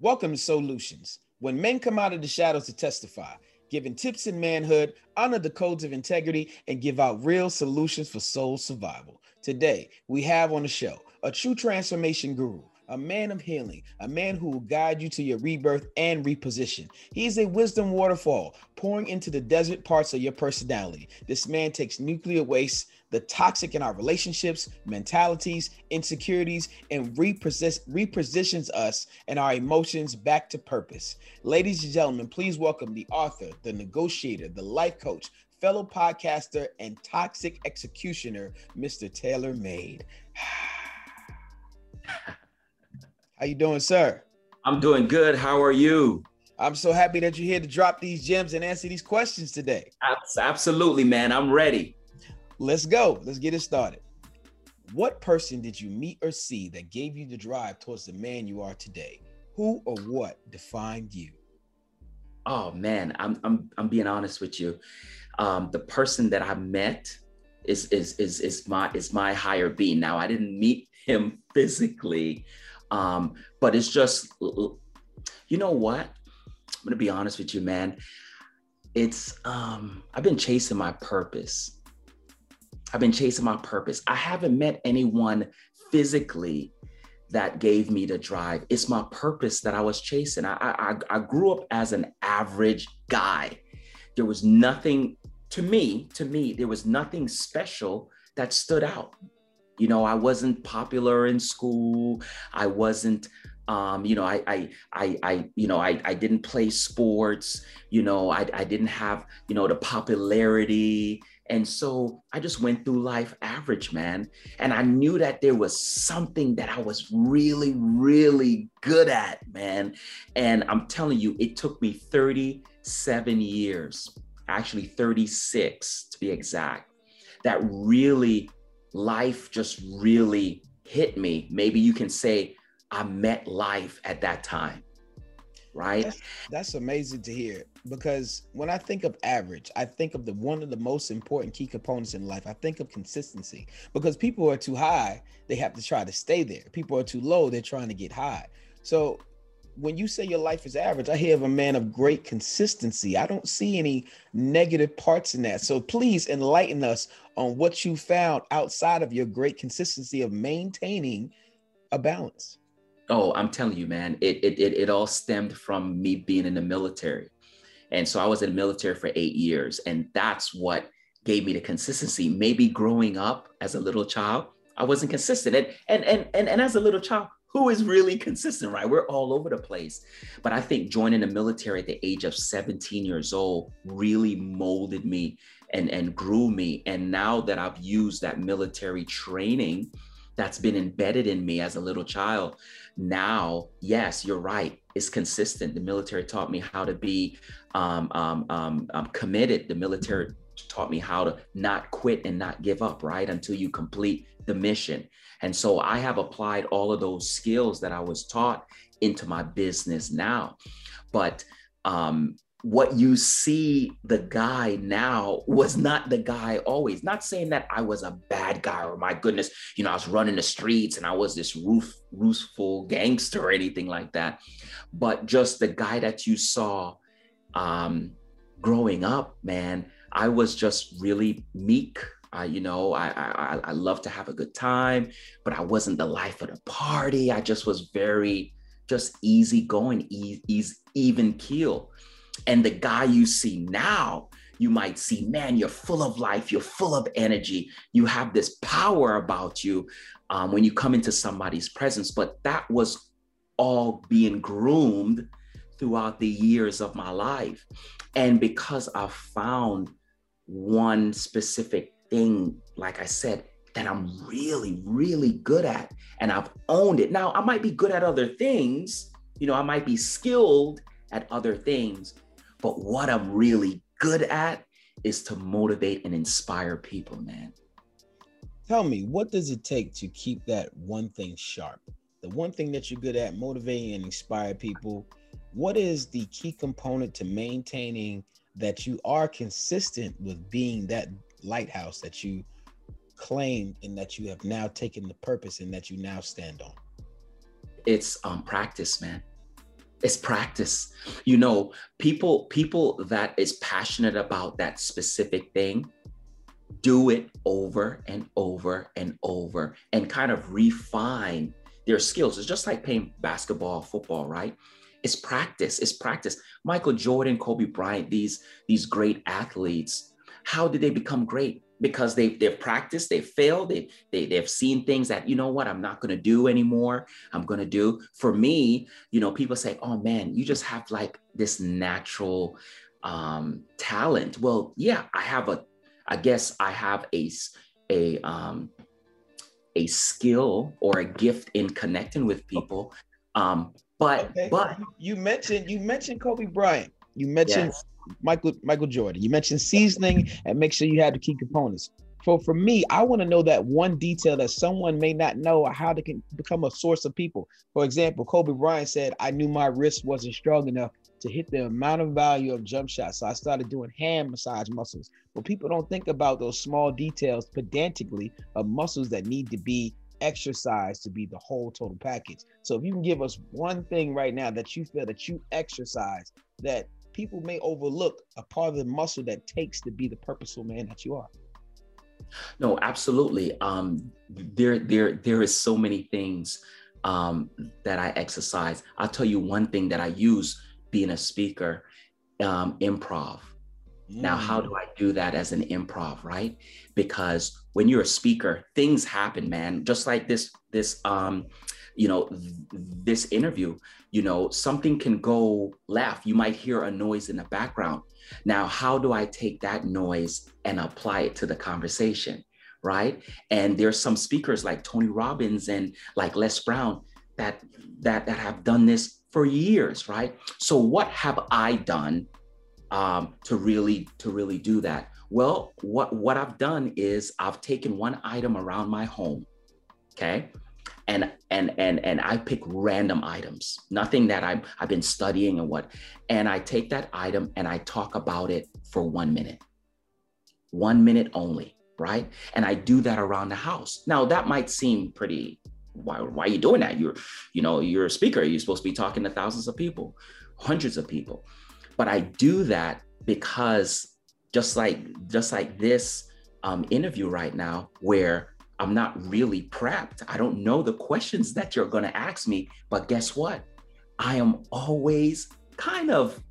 Welcome to Solutions. When men come out of the shadows to testify, giving tips in manhood, honor the codes of integrity, and give out real solutions for soul survival. Today, we have on the show a true transformation guru, a man of healing, a man who will guide you to your rebirth and reposition. He is a wisdom waterfall pouring into the desert parts of your personality. This man takes nuclear waste the toxic in our relationships, mentalities, insecurities, and repossess, repositions us and our emotions back to purpose. Ladies and gentlemen, please welcome the author, the negotiator, the life coach, fellow podcaster, and toxic executioner, Mr. Taylor Made. How you doing, sir? I'm doing good. How are you? I'm so happy that you're here to drop these gems and answer these questions today. Absolutely, man. I'm ready. Let's go. Let's get it started. What person did you meet or see that gave you the drive towards the man you are today? Who or what defined you? Oh man, I'm I'm I'm being honest with you. Um, the person that I met is is is is my is my higher being. Now I didn't meet him physically, um, but it's just you know what? I'm gonna be honest with you, man. It's um, I've been chasing my purpose I've been chasing my purpose. I haven't met anyone physically that gave me the drive. It's my purpose that I was chasing. I, I, I grew up as an average guy. There was nothing to me, to me, there was nothing special that stood out. You know, I wasn't popular in school. I wasn't, um, you know, I, I, I, I, you know, I, I didn't play sports. You know, I, I didn't have, you know, the popularity and so I just went through life average, man. And I knew that there was something that I was really, really good at, man. And I'm telling you, it took me 37 years, actually 36 to be exact, that really life just really hit me. Maybe you can say I met life at that time right? That's, that's, amazing to hear because when I think of average, I think of the one of the most important key components in life. I think of consistency because people are too high, they have to try to stay there. People are too low, they're trying to get high. So when you say your life is average, I hear of a man of great consistency. I don't see any negative parts in that. So please enlighten us on what you found outside of your great consistency of maintaining a balance. Oh, I'm telling you, man, it, it, it, it all stemmed from me being in the military. And so I was in the military for eight years. And that's what gave me the consistency. Maybe growing up as a little child, I wasn't consistent. And, and, and, and, and as a little child, who is really consistent, right? We're all over the place. But I think joining the military at the age of 17 years old really molded me and, and grew me. And now that I've used that military training that's been embedded in me as a little child, now, yes, you're right. It's consistent. The military taught me how to be um, um, um, um, committed. The military taught me how to not quit and not give up, right? Until you complete the mission. And so I have applied all of those skills that I was taught into my business now. But um, what you see the guy now was not the guy always. Not saying that I was a bad guy or my goodness, you know, I was running the streets and I was this roof, roofful gangster or anything like that. But just the guy that you saw um, growing up, man, I was just really meek. I, you know, I, I I love to have a good time, but I wasn't the life of the party. I just was very just easy going, e- easy, even keel and the guy you see now, you might see, man, you're full of life, you're full of energy, you have this power about you um, when you come into somebody's presence. But that was all being groomed throughout the years of my life. And because I found one specific thing, like I said, that I'm really, really good at, and I've owned it. Now, I might be good at other things, you know, I might be skilled at other things, but what I'm really good at is to motivate and inspire people, man. Tell me, what does it take to keep that one thing sharp? The one thing that you're good at, motivating and inspire people. What is the key component to maintaining that you are consistent with being that lighthouse that you claimed and that you have now taken the purpose and that you now stand on? It's um, practice, man It's practice. You know, people people that is passionate about that specific thing do it over and over and over and kind of refine their skills. It's just like playing basketball, football, right? It's practice. It's practice. Michael Jordan, Kobe Bryant, these these great athletes, how did they become great? Because they they've practiced, they've failed, they, they they've seen things that you know what I'm not going to do anymore. I'm going to do. For me, you know, people say, "Oh man, you just have like this natural um, talent." Well, yeah, I have a. I guess I have a a um, a skill or a gift in connecting with people. Um, but okay. but you mentioned you mentioned Kobe Bryant. You mentioned yes. Michael Michael Jordan. You mentioned seasoning and make sure you have the key components. So for me, I want to know that one detail that someone may not know how to can become a source of people. For example, Kobe Bryant said, "I knew my wrist wasn't strong enough to hit the amount of value of jump shots, so I started doing hand massage muscles." But people don't think about those small details pedantically of muscles that need to be exercise to be the whole total package. So if you can give us one thing right now that you feel that you exercise that people may overlook a part of the muscle that takes to be the purposeful man that you are. No, absolutely. Um, there, there, there is so many things um, that I exercise. I'll tell you one thing that I use being a speaker, um, improv. Now, how do mm. I do that as an improv, right? Because when you're a speaker, things happen, man. Just like this, this, um, you know, th- this interview, you know, something can go left. You might hear a noise in the background. Now, how do I take that noise and apply it to the conversation, right? And there's some speakers like Tony Robbins and like Les Brown that that that have done this for years, right? So, what have I done um, to really to really do that? Well, what what I've done is I've taken one item around my home, okay, and and and and I pick random items, nothing that I'm I've been studying and what, and I take that item and I talk about it for one minute, one minute only, right? And I do that around the house. Now that might seem pretty. Why, why are you doing that? You're, you know, you're a speaker. You're supposed to be talking to thousands of people, hundreds of people but I do that because just like just like this um, interview right now, where I'm not really prepped. I don't know the questions that you're going to ask me, but guess what? I am always kind of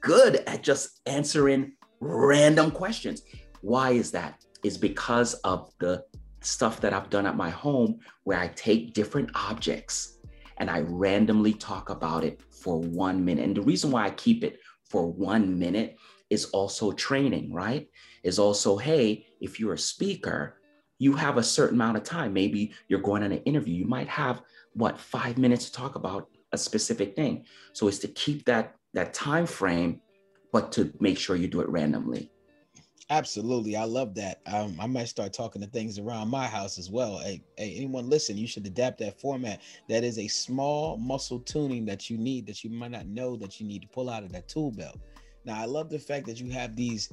good at just answering random questions. Why is that? Is because of the stuff that I've done at my home where I take different objects and I randomly talk about it for one minute. And the reason why I keep it for one minute is also training, right? Is also, hey, if you're a speaker, you have a certain amount of time. Maybe you're going on an interview. You might have what five minutes to talk about a specific thing. So it's to keep that that time frame, but to make sure you do it randomly. Absolutely, I love that. Um, I might start talking to things around my house as well. Hey, hey, anyone listen? You should adapt that format. That is a small muscle tuning that you need that you might not know that you need to pull out of that tool belt. Now, I love the fact that you have these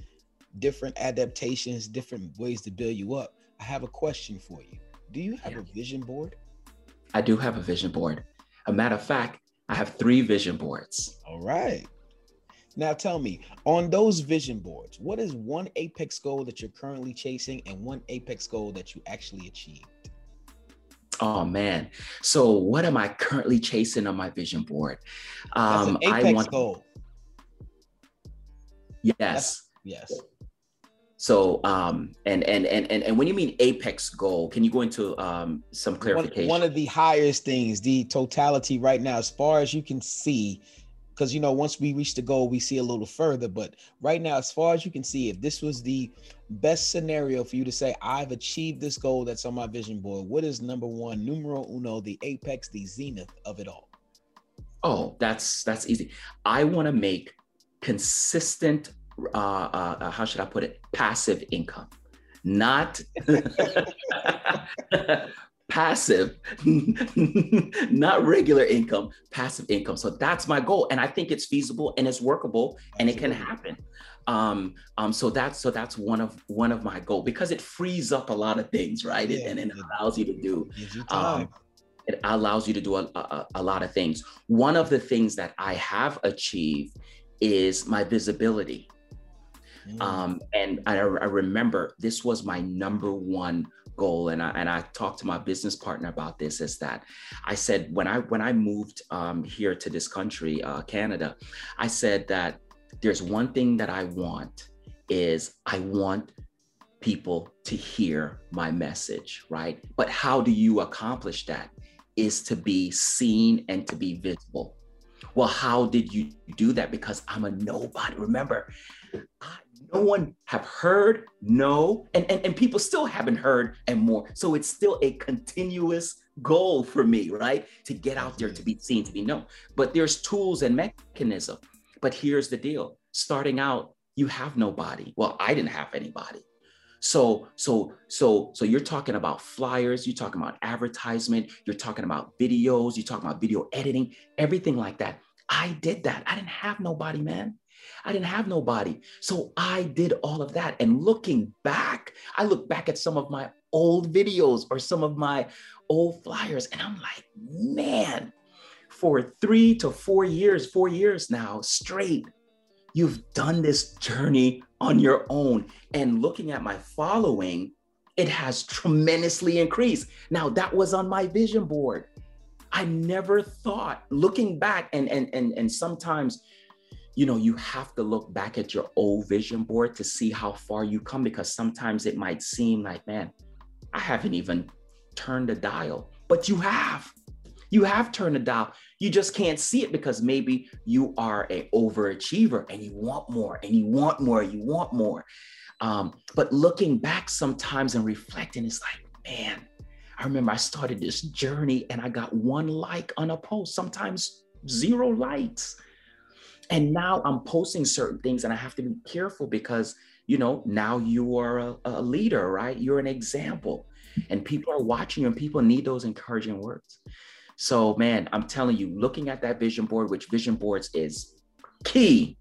different adaptations, different ways to build you up. I have a question for you. Do you have yeah. a vision board? I do have a vision board. A matter of fact, I have three vision boards. All right. Now tell me, on those vision boards, what is one apex goal that you're currently chasing and one apex goal that you actually achieved? Oh man. So what am I currently chasing on my vision board? Um apex I want goal. Yes. That's, yes. So um and, and and and and when you mean apex goal, can you go into um some clarification? One, one of the highest things, the totality right now, as far as you can see, because you know once we reach the goal we see a little further but right now as far as you can see if this was the best scenario for you to say i've achieved this goal that's on my vision board what is number one numero uno the apex the zenith of it all oh that's that's easy i want to make consistent uh, uh, uh, how should i put it passive income not passive, not regular income, passive income. So that's my goal. And I think it's feasible and it's workable and it can happen. Um, um, so that's so that's one of one of my goals because it frees up a lot of things, right? Yeah, and, and, it allows you to do. Um, It allows you to do a, a, a lot of things. One of the things that I have achieved is my visibility. Mm. Um, and I, I, remember this was my number one goal, and I and I talked to my business partner about this. Is that I said when I when I moved um, here to this country, uh, Canada, I said that there's one thing that I want is I want people to hear my message, right? But how do you accomplish that? Is to be seen and to be visible. Well, how did you do that? Because I'm a nobody. Remember, I, no one have heard, no, and, and, and people still haven't heard and more. So it's still a continuous goal for me, right? To get out there, to be seen, to be known. But there's tools and mechanism. But here's the deal. Starting out, you have nobody. Well, I didn't have anybody. So, so, so, so you're talking about flyers, you're talking about advertisement, you're talking about videos, you're talking about video editing, everything like that. I did that. I didn't have nobody, man. I didn't have nobody. So I did all of that. And looking back, I look back at some of my old videos or some of my old flyers, and I'm like, man, for three to four years, four years now straight, you've done this journey on your own. And looking at my following, it has tremendously increased. Now, that was on my vision board. I never thought, looking back, and and and and sometimes, you know, you have to look back at your old vision board to see how far you come because sometimes it might seem like, man, I haven't even turned the dial, but you have. You have turned the dial. You just can't see it because maybe you are a overachiever and you want more and you want more, you want more. Um, but looking back sometimes and reflecting, it's like, man, I remember I started this journey and I got one like on a post, sometimes zero likes. And now I'm posting certain things and I have to be careful because, you know, now you are a, a leader, right? You're an example and people are watching you and people need those encouraging words. So, man, I'm telling you, looking at that vision board, which vision boards is key.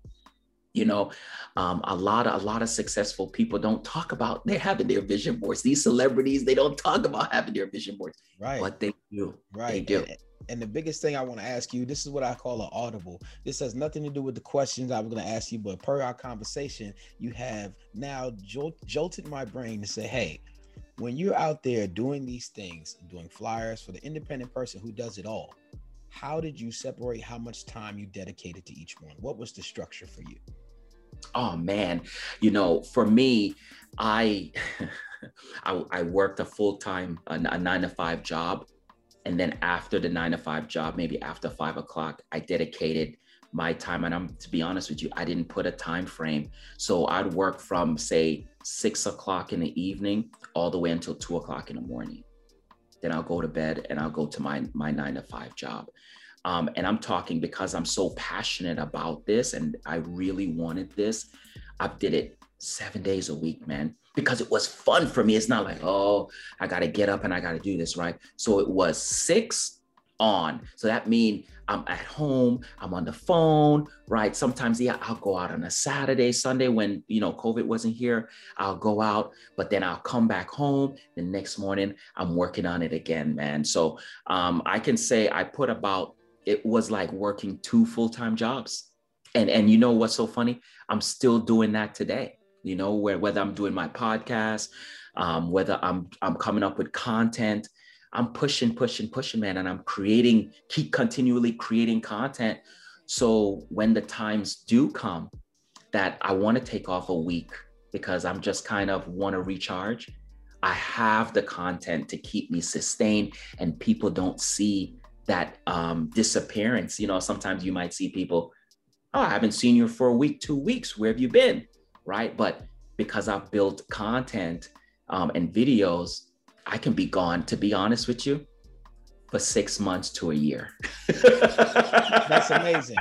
You know, um, a lot of a lot of successful people don't talk about they having their vision boards. These celebrities, they don't talk about having their vision boards. Right. But they do. Right. They do. And, the biggest thing I want to ask you, this is what I call an audible. This has nothing to do with the questions I was going to ask you, but per our conversation, you have now jolt, jolted my brain to say, hey, when you're out there doing these things, doing flyers for the independent person who does it all, how did you separate how much time you dedicated to each one? What was the structure for you? Oh man, you know, for me, I I, I, worked a full time a, a nine to five job, and then after the nine to five job, maybe after five o'clock, I dedicated my time. And I'm to be honest with you, I didn't put a time frame, so I'd work from say six o'clock in the evening all the way until two o'clock in the morning. Then I'll go to bed and I'll go to my my nine to five job. Um, and I'm talking because I'm so passionate about this and I really wanted this. I did it seven days a week, man, because it was fun for me. It's not like, oh, I got to get up and I got to do this, right? So it was six on. So that means I'm at home, I'm on the phone, right? Sometimes, yeah, I'll go out on a Saturday, Sunday when, you know, COVID wasn't here. I'll go out, but then I'll come back home. The next morning, I'm working on it again, man. So um, I can say I put about, it was like working two full time jobs. And, and you know what's so funny? I'm still doing that today, you know, where whether I'm doing my podcast, um, whether I'm I'm coming up with content, I'm pushing, pushing, pushing, man, and I'm creating, keep continually creating content. So when the times do come that I want to take off a week because I'm just kind of want to recharge, I have the content to keep me sustained, and people don't see that um, disappearance. You know, sometimes you might see people, oh, I haven't seen you for a week, two weeks. Where have you been? Right. But because I've built content um, and videos, I can be gone, to be honest with you, for six months to a year. That's amazing.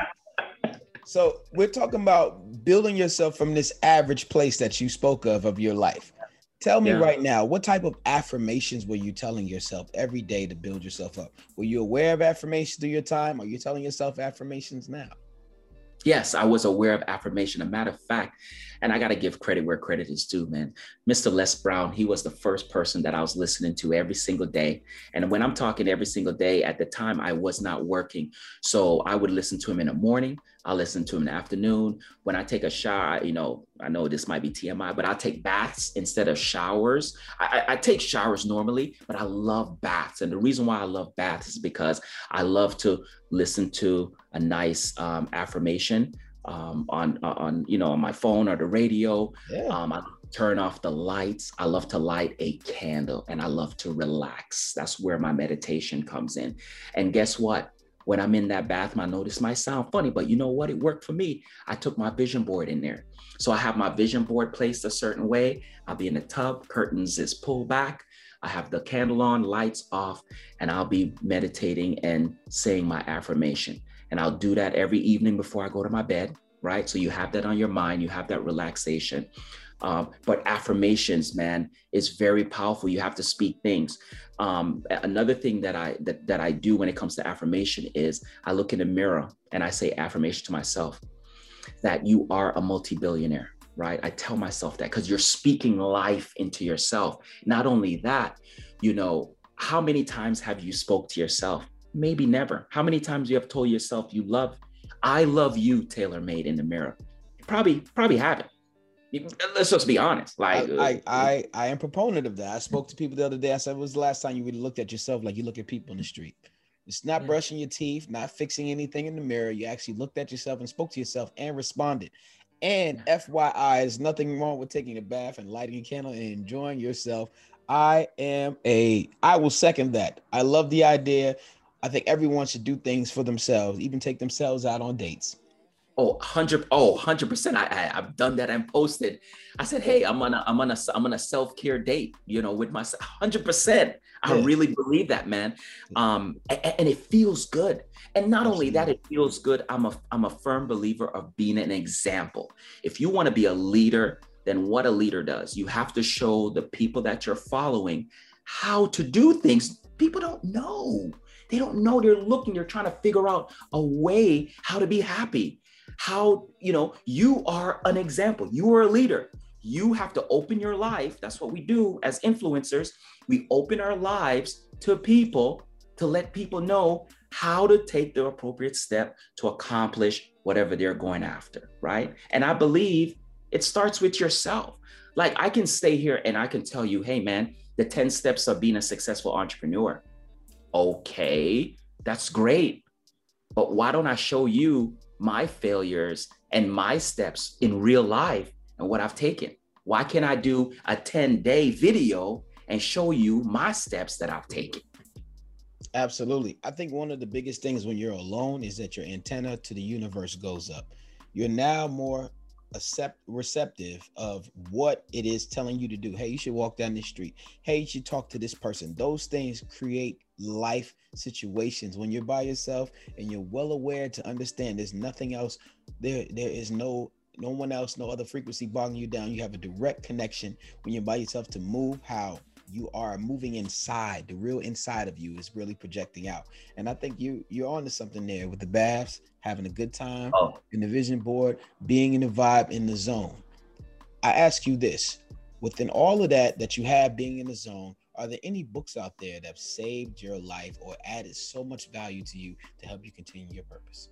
So we're talking about building yourself from this average place that you spoke of of your life. Tell me yeah. right now, what type of affirmations were you telling yourself every day to build yourself up? Were you aware of affirmations through your time? Are you telling yourself affirmations now? Yes, I was aware of affirmation. A matter of fact, and I got to give credit where credit is due, man. Mr. Les Brown, he was the first person that I was listening to every single day. And when I'm talking every single day, at the time I was not working. So I would listen to him in the morning. I'll listen to him in the afternoon. When I take a shower, you know, I know this might be TMI, but I take baths instead of showers. I, I, take showers normally, but I love baths. And the reason why I love baths is because I love to listen to a nice um, affirmation um, on on you know on my phone or the radio. Yeah. Um, I turn off the lights. I love to light a candle and I love to relax. That's where my meditation comes in. And guess what? When I'm in that bathroom, I know this might sound funny, but you know what? It worked for me. I took my vision board in there. So I have my vision board placed a certain way. I'll be in the tub, curtains is pulled back. I have the candle on, lights off, and I'll be meditating and saying my affirmation. And I'll do that every evening before I go to my bed, right? So you have that on your mind, you have that relaxation. Um, but affirmations, man, is very powerful. You have to speak things. Um, another thing that I that, that I do when it comes to affirmation is I look in the mirror and I say affirmation to myself that you are a multi-billionaire, right? I tell myself that because you're speaking life into yourself. Not only that, you know, how many times have you spoke to yourself? Maybe never. How many times you have told yourself you love, I love you, tailor made in the mirror? Probably, probably haven't. Let's just be honest. Like I, I, I, I am proponent of that. I spoke to people the other day. I said, "When was the last time you really looked at yourself like you look at people in the street?" It's not mm. brushing your teeth, not fixing anything in the mirror. You actually looked at yourself and spoke to yourself and responded. And FYI, there's nothing wrong with taking a bath and lighting a candle and enjoying yourself. I am a, I will second that. I love the idea. I think everyone should do things for themselves, even take themselves out on dates. Oh, 100 oh 100% I, I have done that and posted. I said, "Hey, I'm on a I'm on a I'm on a self-care date, you know, with myself 100%. I yeah. really believe that, man. Um and, and, it feels good. And not only that it feels good, I'm a I'm a firm believer of being an example. If you want to be a leader, then what a leader does, you have to show the people that you're following how to do things. People don't know. They don't know. They're looking, they're trying to figure out a way how to be happy. How, you know, you are an example. You are a leader. You have to open your life. That's what we do as influencers. We open our lives to people to let people know how to take the appropriate step to accomplish whatever they're going after, right? And I believe it starts with yourself. Like I can stay here and I can tell you, hey, man, the 10 steps of being a successful entrepreneur. Okay, that's great. But why don't I show you my failures and my steps in real life and what I've taken? Why can't I do a 10 day video and show you my steps that I've taken? Absolutely. I think one of the biggest things when you're alone is that your antenna to the universe goes up. You're now more accept receptive of what it is telling you to do. Hey, you should walk down the street. Hey, you should talk to this person. Those things create life situations when you're by yourself and you're well aware to understand there's nothing else there there is no no one else no other frequency bogging you down you have a direct connection when you're by yourself to move how you are moving inside the real inside of you is really projecting out. And i think you you're on to something there with the baths having a good time oh. in the vision board being in the vibe in the zone. I ask you this within all of that that you have being in the zone are there any books out there that have saved your life or added so much value to you to help you continue your purpose?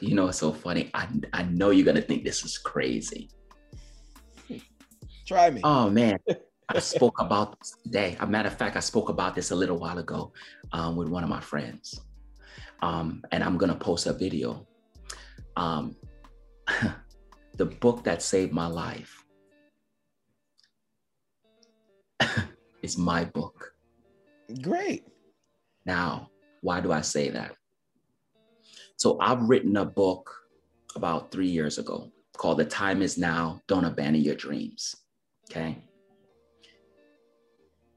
You know it's so funny. I, I know you're gonna think this is crazy. Try me. Oh man I spoke about this today. A matter of fact, I spoke about this a little while ago um, with one of my friends. Um, and I'm going to post a video. Um, the book that saved my life is my book. Great. Now, why do I say that? So, I've written a book about three years ago called The Time Is Now Don't Abandon Your Dreams. Okay.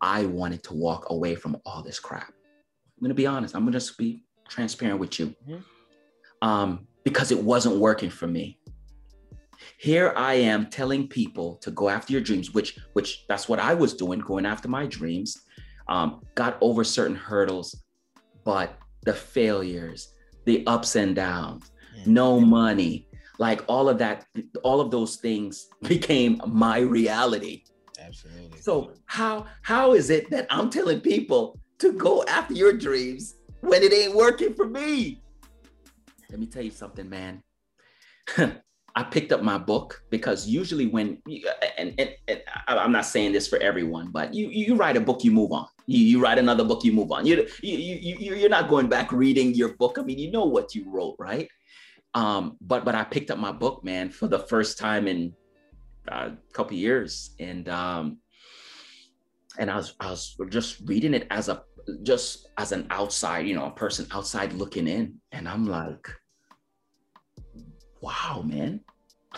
I wanted to walk away from all this crap. I'm gonna be honest. I'm gonna just be transparent with you, mm-hmm. um, because it wasn't working for me. Here I am telling people to go after your dreams, which which that's what I was doing, going after my dreams. Um, got over certain hurdles, but the failures, the ups and downs, no money. Like all of that, all of those things became my reality. Absolutely. So how how is it that I'm telling people to go after your dreams when it ain't working for me? Let me tell you something, man. I picked up my book because usually when and, and, and, I'm not saying this for everyone, but you you write a book, you move on. You, you write another book, you move on. You, you you you're not going back reading your book. I mean, you know what you wrote, right? Um, but but I picked up my book, man, for the first time in a couple years, and um, and I was I was just reading it as a just as an outside, you know, a person outside looking in, and I'm like, wow, man,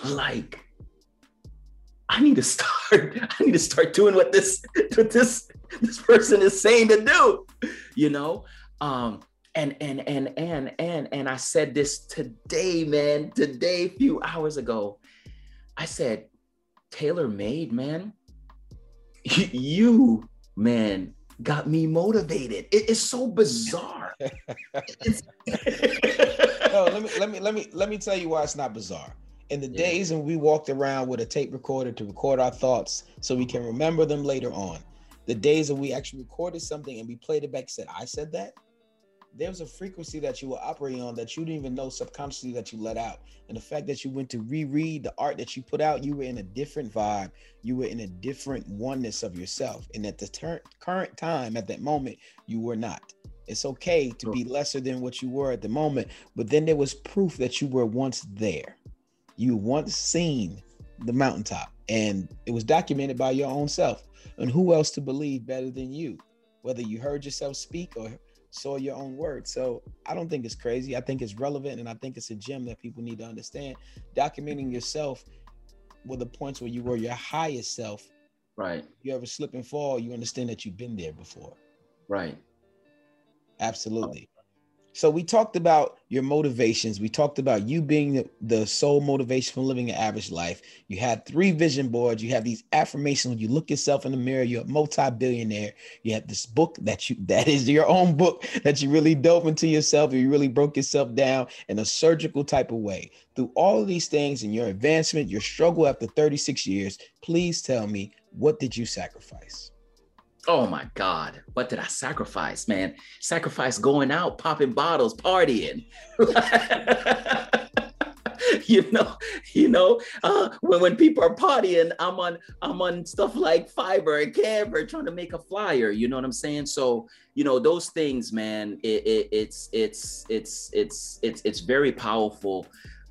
like I need to start, I need to start doing what this what this this person is saying to do, you know. Um, and and and and and and I said this today, man, today, a few hours ago. I said, tailor made, man. You, man, got me motivated. It is so bizarre. no, let me let me let me let me tell you why it's not bizarre. In the yeah. days when we walked around with a tape recorder to record our thoughts so we can remember them later on, the days that we actually recorded something and we played it back, said, I said that there was a frequency that you were operating on that you didn't even know subconsciously that you let out. And the fact that you went to reread the art that you put out, you were in a different vibe. You were in a different oneness of yourself. And at the ter- current time, at that moment, you were not. It's okay to be lesser than what you were at the moment, but then there was proof that you were once there. You once seen the mountaintop, and it was documented by your own self. And who else to believe better than you? Whether you heard yourself speak or saw your own words. So I don't think it's crazy. I think it's relevant and I think it's a gem that people need to understand. Documenting yourself with the points where you were your highest self. Right. You ever slip and fall, you understand that you've been there before. Right. Absolutely. So we talked about your motivations. We talked about you being the, the sole motivation for living an average life. You had three vision boards. You have these affirmations. When you look yourself in the mirror, you're a multi-billionaire. You have this book that you that is your own book that you really dove into yourself. You really broke yourself down in a surgical type of way. Through all of these things and your advancement, your struggle after 36 years, please tell me what did you sacrifice? Oh my God, what did I sacrifice, man? Sacrifice going out, popping bottles, partying. you know, you know, uh, when, when people are partying, I'm on I'm on stuff like Fiverr and Canva trying to make a flyer. You know what I'm saying? So, you know, those things, man, it, it, it's it's it's it's it's it's very powerful.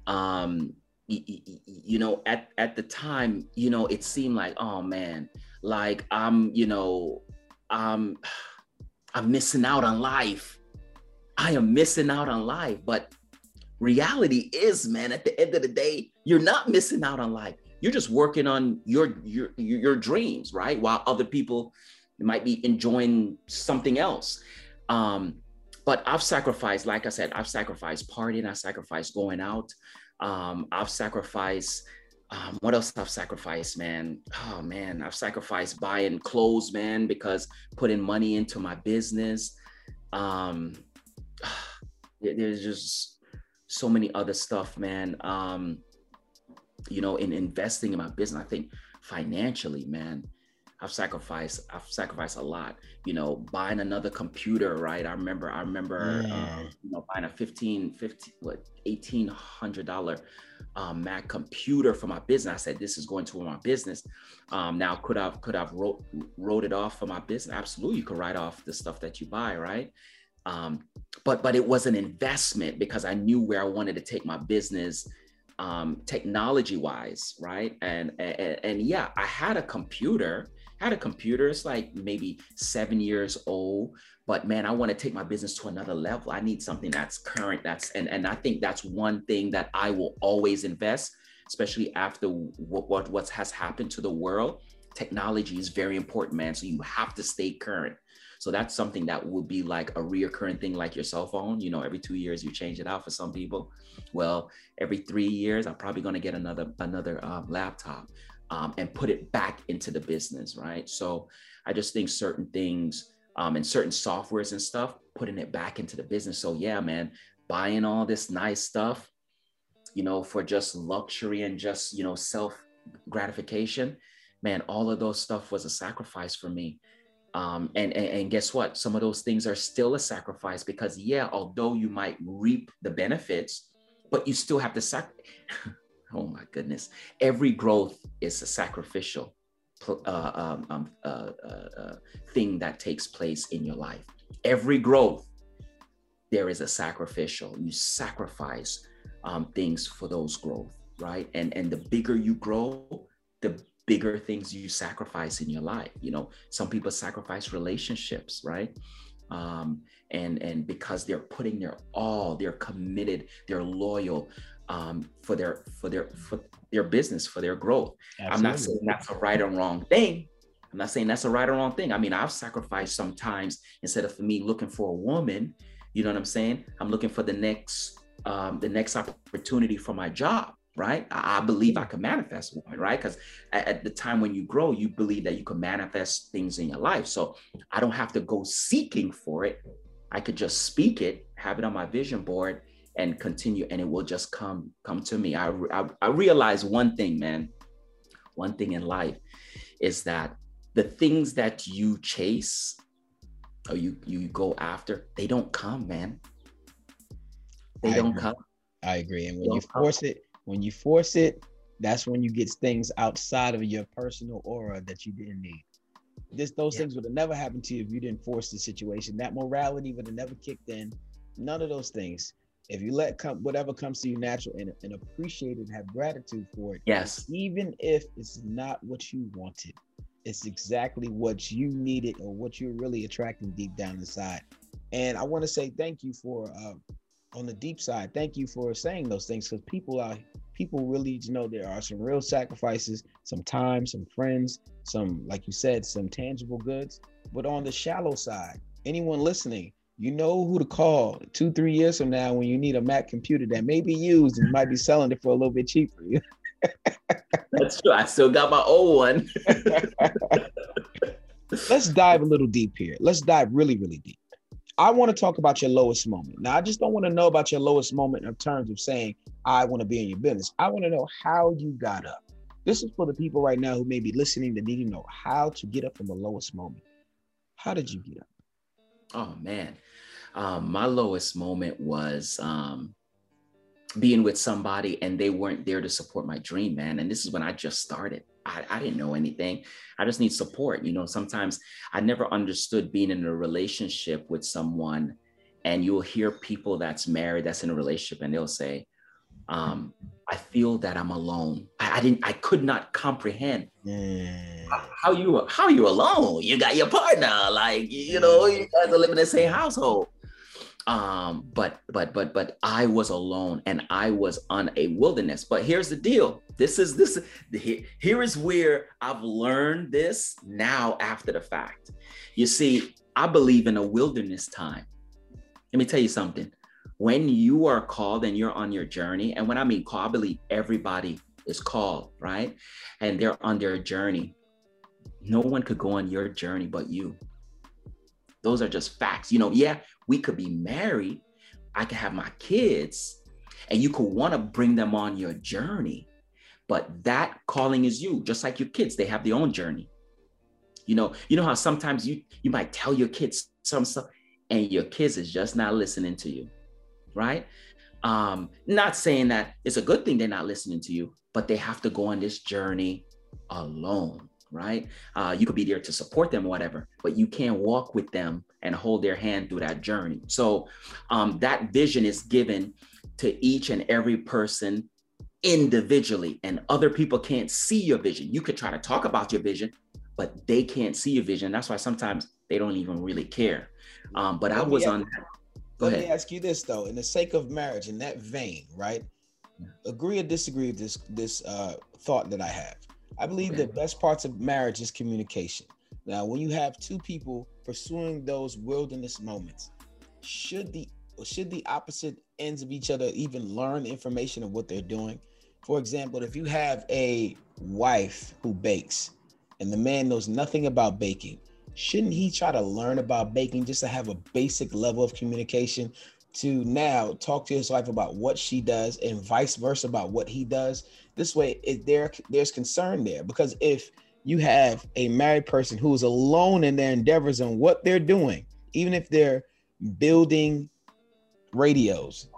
Um, you know, at at the time, you know, it seemed like, oh man, like I'm, you know, I'm I'm missing out on life. I am missing out on life. But reality is, man, at the end of the day, you're not missing out on life. You're just working on your your your dreams, right? While other people might be enjoying something else. Um, but I've sacrificed, like I said, I've sacrificed partying, I sacrificed going out, um, I've sacrificed um, what else I've sacrificed, man? Oh man, I've sacrificed buying clothes, man, because putting money into my business. Um, there's just so many other stuff, man. Um, you know, in investing in my business, I think financially, man, I've sacrificed I've sacrificed a lot. You know, buying another computer, right? I remember I remember mm. um, you know buying a 15 15 what 1800 dollar um, Mac computer for my business. I said this is going to my business. Um, now could I've could I've wrote wrote it off for my business? Absolutely, you could write off the stuff that you buy, right? Um, but but it was an investment because I knew where I wanted to take my business um, technology wise, right? And, and and yeah, I had a computer had a computer. It's like maybe seven years old, but man, I want to take my business to another level. I need something that's current. That's and and I think that's one thing that I will always invest, especially after what what what has happened to the world. Technology is very important, man. So you have to stay current. So that's something that would be like a reoccurring thing, like your cell phone. You know, every two years you change it out for some people. Well, every three years, I'm probably going to get another another um, laptop um, and put it back into the business, right? So I just think certain things um, and certain softwares and stuff, putting it back into the business. So yeah, man, buying all this nice stuff, you know, for just luxury and just, you know, self gratification, man, all of those stuff was a sacrifice for me. Um, and, and, and guess what? Some of those things are still a sacrifice because, yeah, although you might reap the benefits, but you still have to sac. oh my goodness! Every growth is a sacrificial uh, um, um, uh, uh, uh, thing that takes place in your life. Every growth, there is a sacrificial. You sacrifice um, things for those growth, right? And and the bigger you grow, the bigger things you sacrifice in your life. You know, some people sacrifice relationships, right? Um, and and because they're putting their all, they're committed, they're loyal um, for their for their for their business, for their growth. Absolutely. I'm not saying that's a right or wrong thing. I'm not saying that's a right or wrong thing. I mean, I've sacrificed sometimes instead of for me looking for a woman, you know what I'm saying? I'm looking for the next um, the next opportunity for my job right? I, I believe I can manifest one, right? Because at, at, the time when you grow, you believe that you can manifest things in your life. So I don't have to go seeking for it. I could just speak it, have it on my vision board, and continue, and it will just come come to me. I I, I realize one thing, man. One thing in life is that the things that you chase or you you go after, they don't come, man. They I don't agree. come. I agree. And when you force come. it, when you force it, that's when you get things outside of your personal aura that you didn't need. This those yeah. things would have never happened to you if you didn't force the situation. That morality would have never kicked in. None of those things. If you let come whatever comes to you natural and, and appreciate it, have gratitude for it. Yes. Even if it's not what you wanted, it's exactly what you needed or what you're really attracting deep down inside. And I want to say thank you for uh, on the deep side. Thank you for saying those things because people are people really you know there are some real sacrifices, some time, some friends, some like you said, some tangible goods. But on the shallow side, anyone listening, you know who to call two, three years from now when you need a Mac computer that may be used and might be selling it for a little bit cheaper. That's true. I still got my old one. Let's dive a little deep here. Let's dive really, really deep. I want to talk about your lowest moment. Now, I just don't want to know about your lowest moment in terms of saying, I want to be in your business. I want to know how you got up. This is for the people right now who may be listening that need to know how to get up from the lowest moment. How did you get up? Oh, man. Um, my lowest moment was um, being with somebody and they weren't there to support my dream, man. And this is when I just started. I, I didn't know anything. I just need support. You know, sometimes I never understood being in a relationship with someone, and you'll hear people that's married, that's in a relationship, and they'll say, um, I feel that I'm alone. I, I didn't, I could not comprehend mm. how, you how you alone. You got your partner, like you know, you guys are living in the same household um but but but but i was alone and i was on a wilderness but here's the deal this is this here is where i've learned this now after the fact you see i believe in a wilderness time let me tell you something when you are called and you're on your journey and when i mean call i believe everybody is called right and they're on their journey no one could go on your journey but you those are just facts you know yeah we could be married. I could have my kids, and you could want to bring them on your journey. But that calling is you, just like your kids, they have their own journey. You know, you know how sometimes you you might tell your kids some stuff, and your kids is just not listening to you, right? Um, not saying that it's a good thing they're not listening to you, but they have to go on this journey alone right? Uh, you could be there to support them, whatever, but you can't walk with them and hold their hand through that journey. So um, that vision is given to each and every person individually, and other people can't see your vision. You could try to talk about your vision, but they can't see your vision. That's why sometimes they don't even really care. Um, but I was on. Go let ahead. me ask you this though, in the sake of marriage, in that vein, right? Agree or disagree with this this uh, thought that I have? I believe okay. the best parts of marriage is communication. Now, when you have two people pursuing those wilderness moments, should the should the opposite ends of each other even learn information of what they're doing? For example, if you have a wife who bakes and the man knows nothing about baking, shouldn't he try to learn about baking just to have a basic level of communication to now talk to his wife about what she does and vice versa about what he does. This way, it, there there's concern there because if you have a married person who is alone in their endeavors and what they're doing, even if they're building radios,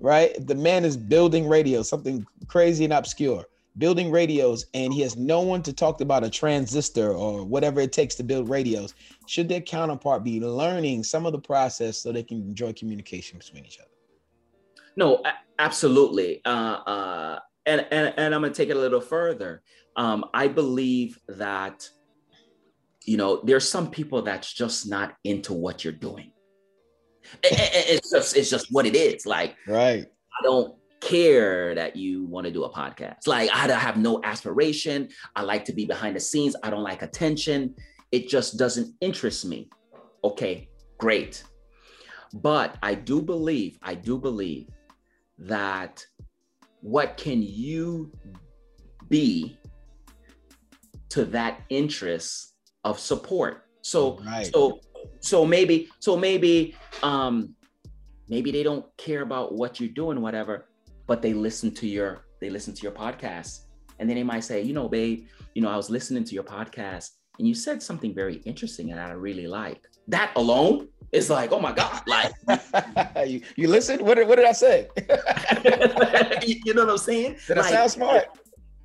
right? The man is building radios, something crazy and obscure, building radios, and he has no one to talk about a transistor or whatever it takes to build radios. Should their counterpart be learning some of the process so they can enjoy communication between each other? No, absolutely. Uh, uh, and, and, and I'm going to take it a little further. Um, I believe that, you know, there's some people that's just not into what you're doing. it's just it's just what it is. Like, right. I don't care that you want to do a podcast. Like, I have no aspiration. I like to be behind the scenes. I don't like attention. It just doesn't interest me. Okay, great. But I do believe, I do believe that what can you be to that interest of support. So right. so so maybe so maybe um maybe they don't care about what you're doing whatever but they listen to your they listen to your podcast and then they might say you know babe you know i was listening to your podcast and you said something very interesting and i really like that alone is like oh my god like you, you listen what did, what did i say you know what i'm saying did like, i sound smart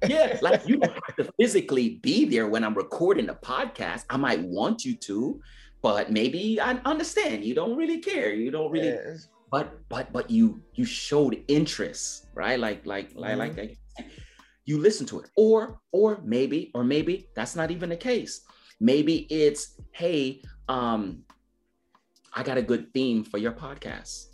yeah, like you don't have to physically be there when I'm recording a podcast. I might want you to, but maybe I understand you don't really care. You don't really, yes. But but but you you showed interest, right? Like like like mm-hmm. like you listen to it, or or maybe or maybe that's not even the case. Maybe it's hey, um, I got a good theme for your podcast.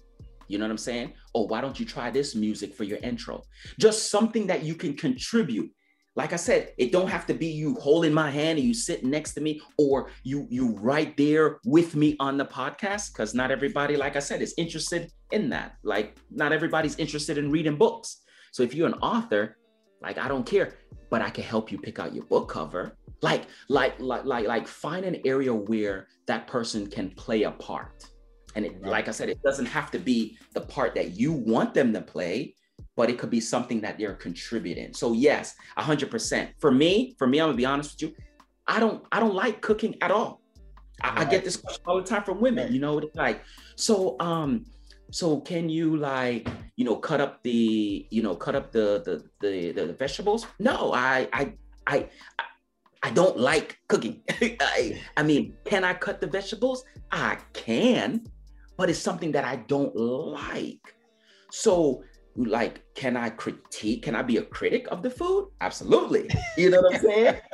You know what I'm saying? Oh, why don't you try this music for your intro? Just something that you can contribute. Like I said, it don't have to be you holding my hand and you sitting next to me or you you right there with me on the podcast because not everybody like I said is interested in that. Like not everybody's interested in reading books. So if you're an author, like I don't care, but I can help you pick out your book cover. Like like like like like find an area where that person can play a part and it, like I said, it doesn't have to be the part that you want them to play, but it could be something that they're contributing. So yes, hundred percent. For me, for me, I'm gonna be honest with you. I don't, I don't like cooking at all. I, I get this question all the time from women. You know, it's like, so, um, so can you like, you know, cut up the, you know, cut up the the the, the vegetables? No, I, I, I. I don't like cooking. I, I mean, can I cut the vegetables? I can, but it's something that I don't like. So, like, can I critique? Can I be a critic of the food? Absolutely. You know what I'm saying?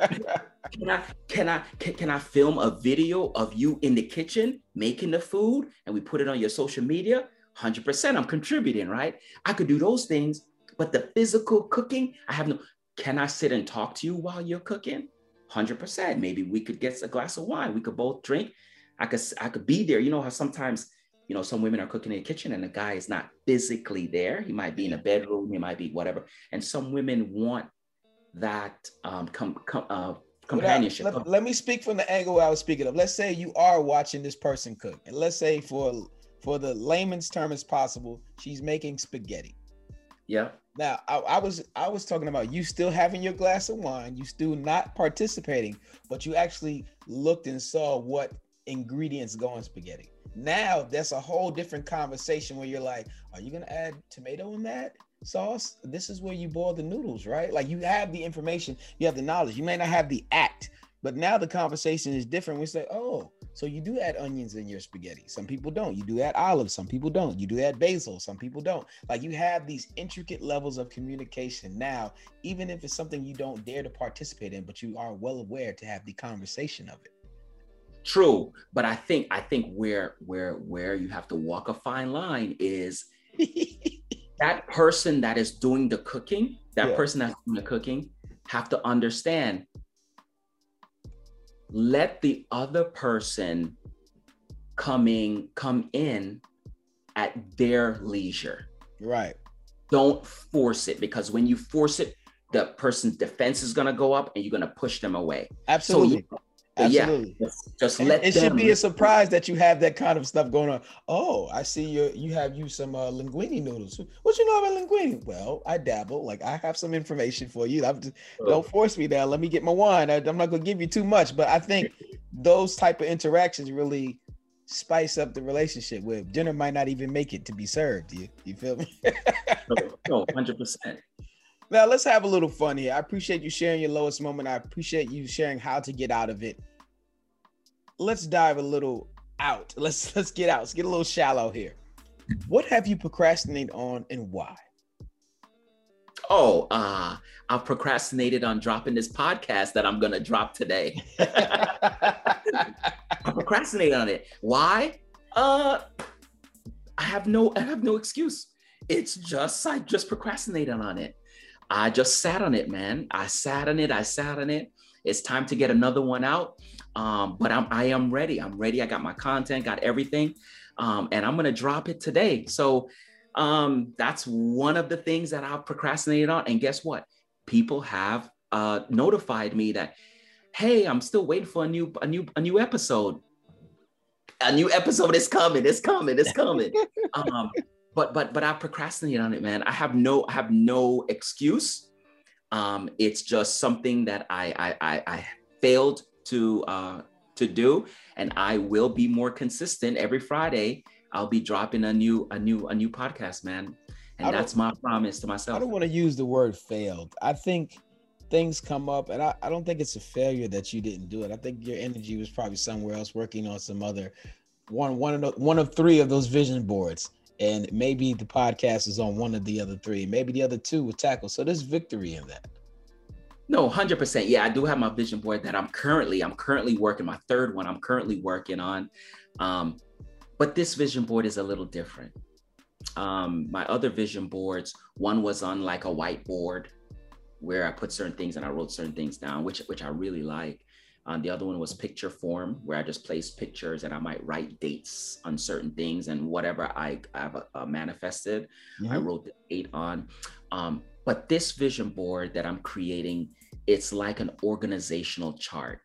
can I can I can, can I film a video of you in the kitchen making the food and we put it on your social media? 100% I'm contributing, right? I could do those things, but the physical cooking, I have no can I sit and talk to you while you're cooking? 100%. Maybe we could get a glass of wine. We could both drink. I could I could be there. You know how sometimes you know, some women are cooking in the kitchen and the guy is not physically there. He might be in a bedroom, he might be whatever. And some women want that um, com- com- uh, companionship. Let, let, me speak from the angle I was speaking of. Let's say you are watching this person cook, and let's say for for the layman's term as possible, she's making spaghetti. Yeah. Now I, I, was I was talking about you still having your glass of wine, you still not participating, but you actually looked and saw what ingredients go in spaghetti. Now that's a whole different conversation where you're like, are you gonna add tomato in that sauce? This is where you boil the noodles, right? Like you have the information, you have the knowledge. You may not have the act, but now the conversation is different. We say, oh, so you do add onions in your spaghetti. Some people don't. You do add olives. Some people don't. You do add basil. Some people don't. Like you have these intricate levels of communication now, even if it's something you don't dare to participate in, but you are well aware to have the conversation of it. True, but I think I think where where where you have to walk a fine line is that person that is doing the cooking, that yeah. person that's doing the cooking, have to understand. Let the other person coming come in at their leisure. Right. Don't force it because when you force it, the person's defense is gonna go up and you're gonna push them away. Absolutely. So Absolutely. Yeah, just, just let it should be a surprise that you have that kind of stuff going on. Oh, I see you. You have you some uh, linguine noodles. What you know about linguine? Well, I dabble. Like I have some information for you. Just, oh. Don't force me now. Let me get my wine. I, I'm not gonna give you too much, but I think those type of interactions really spice up the relationship. Where dinner might not even make it to be served. You you feel me? no, hundred percent. Now let's have a little fun here. I appreciate you sharing your lowest moment. I appreciate you sharing how to get out of it. Let's dive a little out. Let's let's get out. Let's get a little shallow here. What have you procrastinated on and why? Oh, uh, I've procrastinated on dropping this podcast that I'm gonna drop today. I procrastinated on it. Why? Uh I have no I have no excuse. It's just I just procrastinated on it. I just sat on it, man. I sat on it. I sat on it. It's time to get another one out. Um, but I'm I am ready. I'm ready. I got my content, got everything. Um, and I'm gonna drop it today. So um, that's one of the things that I've procrastinated on. And guess what? People have uh, notified me that, hey, I'm still waiting for a new a new a new episode. A new episode is coming. It's coming. It's coming. um, but but but I procrastinate on it, man. I have no I have no excuse. Um, it's just something that I I I, I failed to uh, to do, and I will be more consistent every Friday. I'll be dropping a new a new a new podcast, man, and that's my promise to myself. I don't want to use the word failed. I think things come up, and I, I don't think it's a failure that you didn't do it. I think your energy was probably somewhere else, working on some other one one of the, one of three of those vision boards and maybe the podcast is on one of the other three. Maybe the other two will tackle. So there's victory in that. No, hundred percent. Yeah, I do have my vision board that I'm currently I'm currently working. My third one I'm currently working on, um, but this vision board is a little different. Um, my other vision boards, one was on like a whiteboard where I put certain things and I wrote certain things down, which which I really like. Um, the other one was picture form, where I just place pictures and I might write dates on certain things and whatever I have uh, manifested, mm-hmm. I wrote the date on. Um, but this vision board that I'm creating, it's like an organizational chart.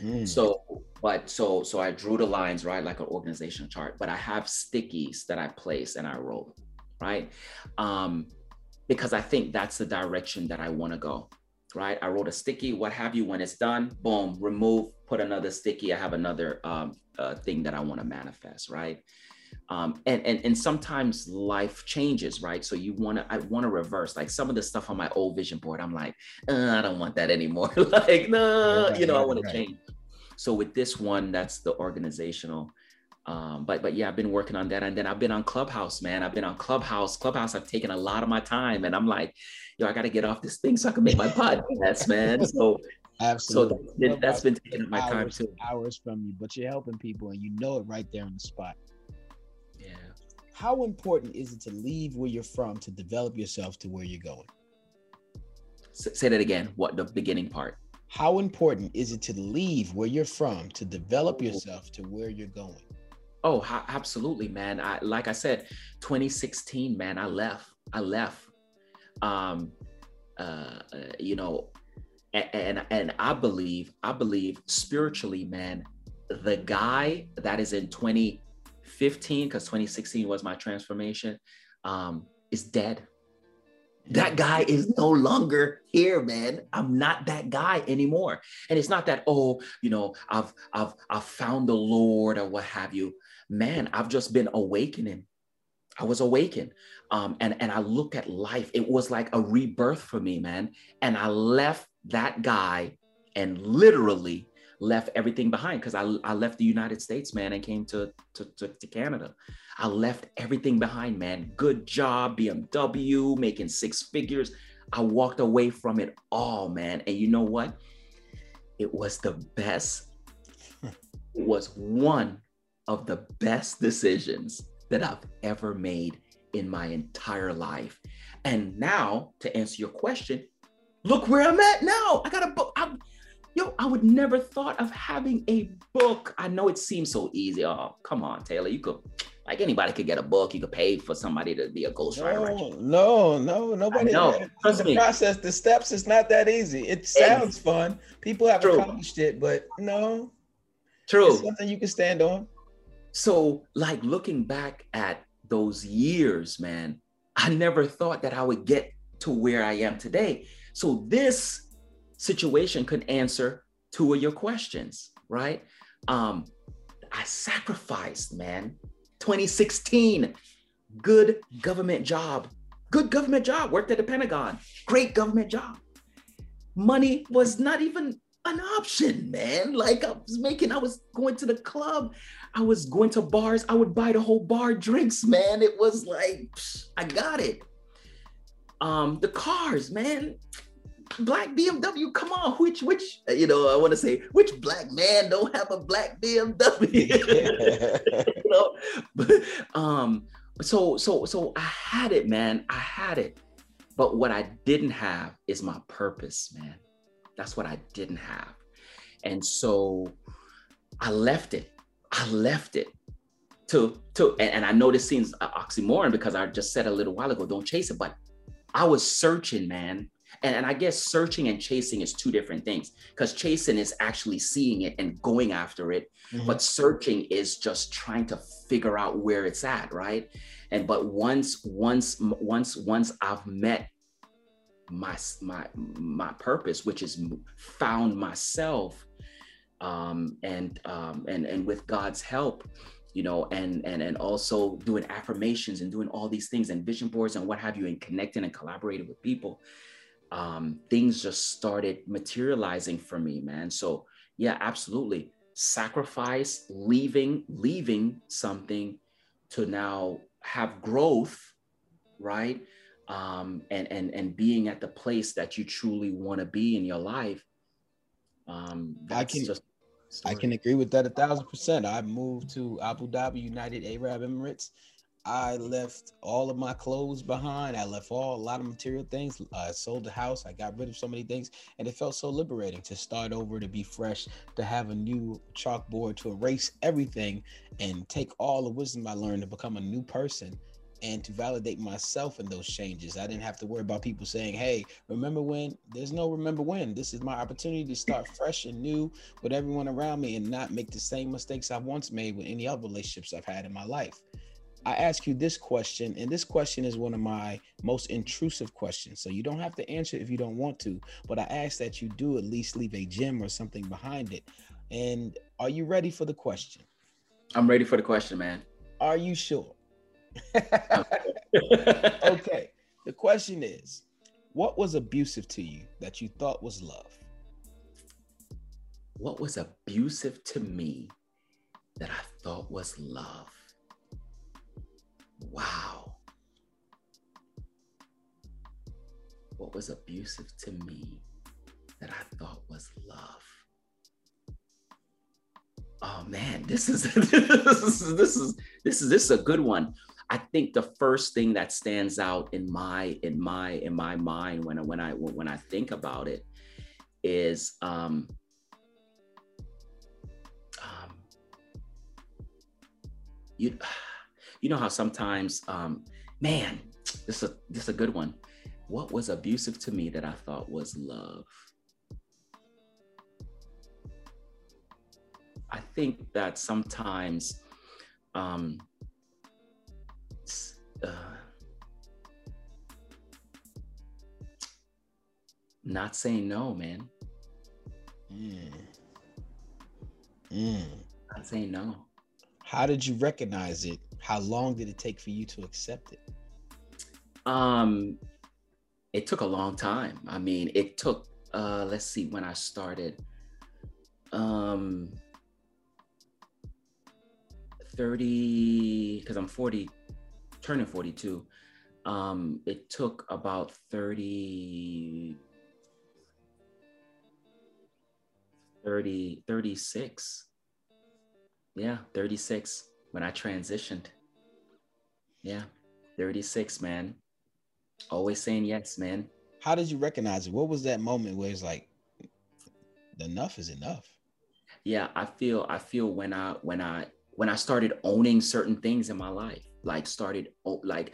Mm. So, but so so I drew the lines right like an organizational chart, but I have stickies that I place and I wrote, right? Um, because I think that's the direction that I want to go right? I wrote a sticky, what have you. When it's done, boom, remove, put another sticky. I have another um, uh, thing that I want to manifest, right? Um, and, and and sometimes life changes, right? So you want to, I want to reverse. Like some of the stuff on my old vision board, I'm like, uh, I don't want that anymore. like, no, right, you know, right, I want right. to change. So with this one, that's the organizational. Um, but but yeah, I've been working on that, and then I've been on Clubhouse, man. I've been on Clubhouse. Clubhouse, I've taken a lot of my time, and I'm like, yo, I got to get off this thing so I can make my podcast, man. So absolutely, so that, has been taking up my hours, time too. Hours from you, but you're helping people, and you know it right there on the spot. Yeah. How important is it to leave where you're from to develop yourself to where you're going? S- say that again. What the beginning part? How important is it to leave where you're from to develop yourself to where you're going? Oh, absolutely, man. I like I said, 2016, man. I left. I left. Um, uh, uh you know, and, and and I believe, I believe spiritually, man. The guy that is in 2015, because 2016 was my transformation, um, is dead. That guy is no longer here, man. I'm not that guy anymore. And it's not that, oh, you know, I've I've I've found the Lord or what have you man, I've just been awakening. I was awakened. Um, and, and I look at life. It was like a rebirth for me, man. And I left that guy and literally left everything behind because I, I left the United States, man, and came to, to, to, to, Canada. I left everything behind, man. Good job, BMW, making six figures. I walked away from it all, man. And you know what? It was the best. It was one of the best decisions that I've ever made in my entire life. And now, to answer your question, look where I'm at now. I got a book. I'm, yo, I would never thought of having a book. I know it seems so easy. Oh, come on, Taylor. You could Like anybody could get a book. You could pay for somebody to be a ghostwriter. No, no, no, nobody. No, trust the me. process, the steps, It's not that easy. It sounds fun. People have True. accomplished it, but no, True. it's something you can stand on. So, like looking back at those years, man, I never thought that I would get to where I am today. So, this situation could answer two of your questions, right? Um, I sacrificed, man. 2016, good government job, good government job, worked at the Pentagon, great government job. Money was not even an option, man. Like I was making, I was going to the club, I was going to bars, I would buy the whole bar drinks, man. It was like, psh, I got it. Um, the cars, man. Black BMW, come on, which which you know, I want to say which black man don't have a black BMW? you know, but um, so so so I had it, man. I had it. But what I didn't have is my purpose, man. That's what I didn't have. And so I left it. I left it to to and, and I know this seems oxymoron because I just said a little while ago, don't chase it, but I was searching, man. And, and I guess searching and chasing is two different things because chasing is actually seeing it and going after it, Mhm. but searching is just trying to figure out where it's at, right? And but once, once, once, once I've met my my my purpose, which is found myself, um, and um, and and with God's help, you know, and and and also doing affirmations and doing all these things and vision boards and what have you, and connecting and collaborating with people, um, things just started materializing for me, man. So yeah, absolutely, sacrifice, leaving, leaving something to now have growth, right? Um, and and and being at the place that you truly want to be in your life. Um, I can- just I can agree with that a thousand percent. I moved to Abu Dhabi, United Arab Emirates. I left all of my clothes behind. I left all a lot of material things. I sold the house. I got rid of so many things, and it felt so liberating to start over, to be fresh, to have a new chalkboard, to erase everything, and take all the wisdom I learned to become a new person, and to validate myself in those changes. I didn't have to worry about people saying, "Hey, remember when?" There's no remember when. This is my opportunity to start fresh and new with everyone around me and not make the same mistakes I've once made with any other relationships I've had in my life. I ask you this question, and this question is one of my most intrusive questions. So you don't have to answer if you don't want to, but I ask that you do at least leave a gem or something behind it. And are you ready for the question? I'm ready for the question, man. Are you sure? okay. The question is what was abusive to you that you thought was love? what was abusive to me that I thought was love? Wow. What was abusive to me that I thought was love? Oh man, this is this is this is this is this is a good one. I think the first thing that stands out in my in my in my mind when I when I when I think about it is um um, you you know how sometimes um, man this is a this is a good one what was abusive to me that i thought was love i think that sometimes um uh, not saying no man Mm. Mm. not saying no How did you recognize it? How long did it take for you to accept it? Um, it took a long time. I mean, it took. Uh, let's see when I started. Um, thirty because I'm forty, turning forty-two. Um, it took about 30, 30, 36. Yeah, 36 when I transitioned. Yeah, 36, man. Always saying yes, man. How did you recognize it? What was that moment where it's like, enough is enough? Yeah, I feel I feel when I when I when I started owning certain things in my life, like started like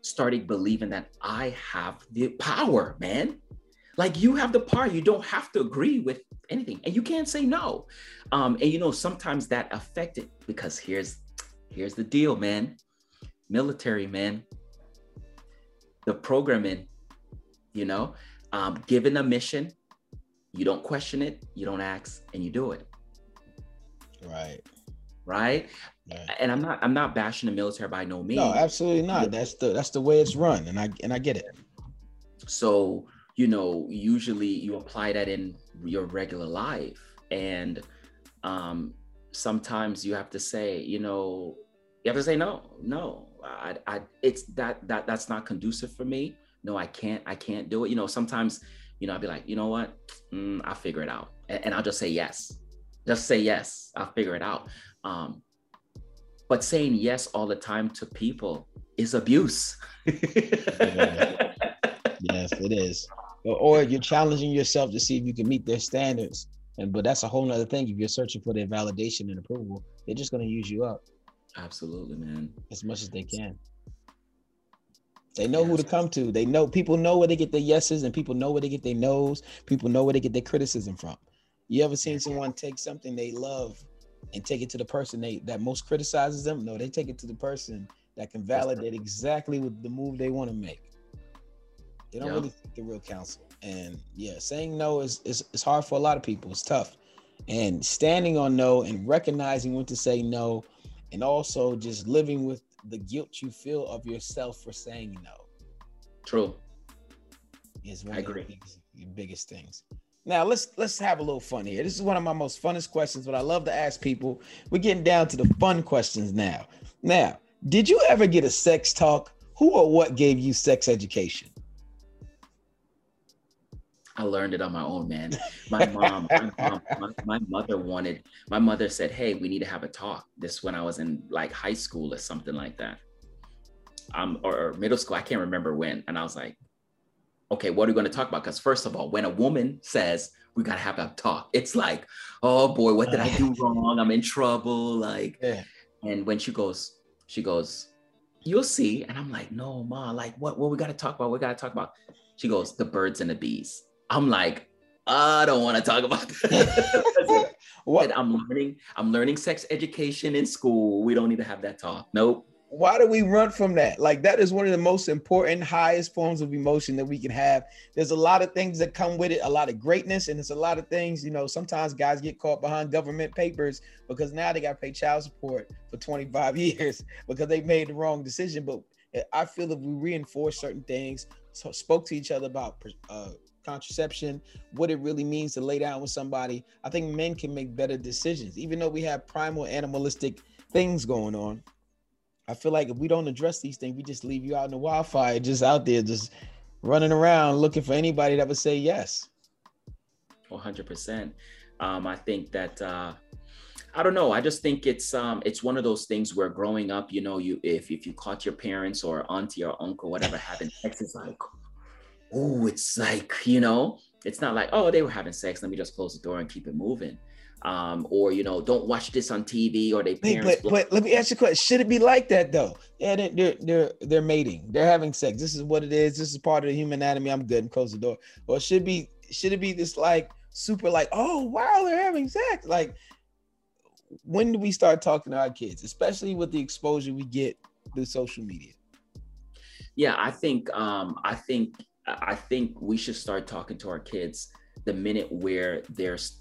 started believing that I have the power, man. Like you have the power. You don't have to agree with anything, and you can't say no. Um, and you know sometimes that affected because here's here's the deal, man. Military man. The programming, you know, um, given a mission, you don't question it, you don't ask, and you do it. Right. Right. And I'm not I'm not bashing the military by no means. No, absolutely not. That's the that's the way it's run, and I and I get it. So you know, usually you apply that in your regular life, and um, sometimes you have to say, you know, you have to say no, no. I, I, it's that that that's not conducive for me. No, I can't. I can't do it. You know, sometimes, you know, I'd be like, you know what? Mm, I'll figure it out, and, and I'll just say yes. Just say yes. I'll figure it out. Um, but saying yes all the time to people is abuse. yes, it is. Or, or you're challenging yourself to see if you can meet their standards. And but that's a whole nother thing. If you're searching for their validation and approval, they're just gonna use you up. Absolutely, man. As much as they can. They know yes. who to come to. They know people know where they get their yeses and people know where they get their no's. People know where they get their criticism from. You ever seen someone take something they love and take it to the person they that most criticizes them. No, they take it to the person that can validate exactly what the move they want to make. They don't yeah. really think the real counsel. And yeah, saying no is, is is hard for a lot of people. It's tough. And standing on no and recognizing when to say no, and also just living with the guilt you feel of yourself for saying no. True. Is one I of agree. the biggest, the biggest things. Now let's let's have a little fun here. This is one of my most funnest questions, but I love to ask people. We're getting down to the fun questions now. Now, did you ever get a sex talk? Who or what gave you sex education? I learned it on my own, man. My mom, my, mom my, my, mother wanted, my mother said, Hey, we need to have a talk. This when I was in like high school or something like that. Um, or, or middle school, I can't remember when. And I was like, okay, what are we going to talk about? Because first of all, when a woman says we got to have a talk, it's like, oh boy, what did I do wrong? I'm in trouble. Like, yeah. and when she goes, she goes, you'll see. And I'm like, no, ma, like what, what we got to talk about? We got to talk about. She goes, the birds and the bees. I'm like, I don't want to talk about that. what? I'm learning, I'm learning sex education in school. We don't need to have that talk. Nope why do we run from that? Like that is one of the most important, highest forms of emotion that we can have. There's a lot of things that come with it, a lot of greatness, and it's a lot of things. You know, sometimes guys get caught behind government papers because now they got to pay child support for 25 years because they made the wrong decision. But I feel that we reinforce certain things, so spoke to each other about uh, contraception, what it really means to lay down with somebody. I think men can make better decisions, even though we have primal animalistic things going on I feel like if we don't address these things, we just leave you out in the wildfire, just out there, just running around looking for anybody that would say yes. 100%. Um, I think that uh, I don't know. I just think it's um, it's one of those things where growing up, you know, you if if you caught your parents or auntie or uncle, whatever, having sex, it's like, oh, it's like you know, it's not like oh they were having sex. Let me just close the door and keep it moving um, or you know, don't watch this on TV, or they. Hey, but, but, let me ask you a question: Should it be like that though? Yeah, they're, they're they're they're mating, they're having sex. This is what it is. This is part of the human anatomy. I'm good. And close the door. Or should be should it be this like super like oh wow they're having sex like when do we start talking to our kids, especially with the exposure we get through social media? Yeah, I think um, I think I think we should start talking to our kids the minute where there's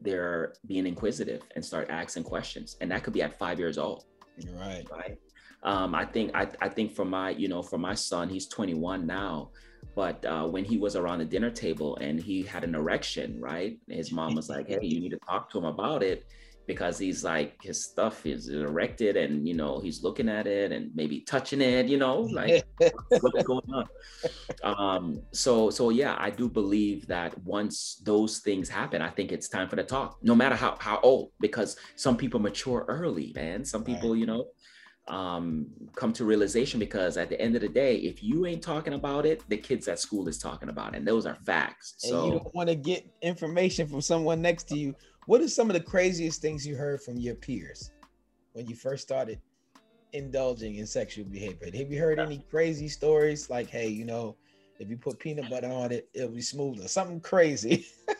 they're being inquisitive and start asking questions. And that could be at five years old. You're right. Right? Um, i think I, I think for my you know for my son he's 21 now. But uh, when he was around the dinner table and he had an erection right? His mom was like hey you need to talk to him about it because he's like his stuff is erected and you know he's looking at it and maybe touching it you know like what's going on um so so yeah i do believe that once those things happen i think it's time for the talk no matter how how old because some people mature early man some people right. you know um, come to realization because at the end of the day, if you ain't talking about it, the kids at school is talking about it. And those are facts. And so you don't want to get information from someone next to you what are some of the craziest things you heard from your peers? when you first started indulging in sexual behavior? Have you heard any crazy stories like, hey, you know, if you put peanut butter on it, it'll be smooth or something crazy?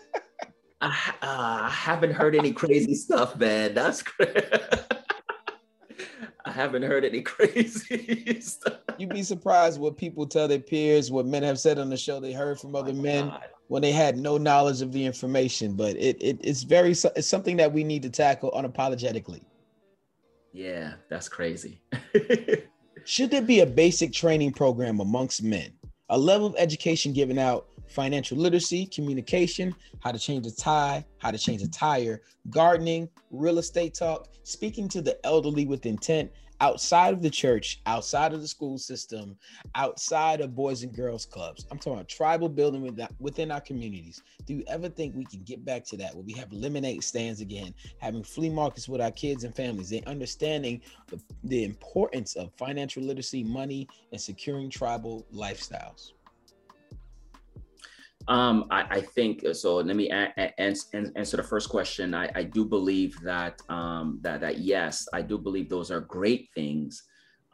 I, uh, I haven't heard any crazy stuff, man. That's great. I haven't heard any crazy stuff. You'd be surprised what people tell their peers, what men have said on the show they heard from other oh men God. When they had no knowledge of the information. But it, it it's very it's something that we need to tackle unapologetically. Yeah, that's crazy. Should there be a basic training program amongst men? A level of education given out financial literacy, communication, how to change a tie, how to change a tire, gardening, real estate talk, speaking to the elderly with intent outside of the church, outside of the school system, outside of boys and girls clubs. I'm talking about tribal building within our communities. Do you ever think we can get back to that where we have lemonade stands again, having flea markets with our kids and families, and understanding the, the importance of financial literacy, money, and securing tribal lifestyles? Um, I, I, think uh, so. Let me a- a- answer the first question. I, I do believe that um, that that yes, I do believe those are great things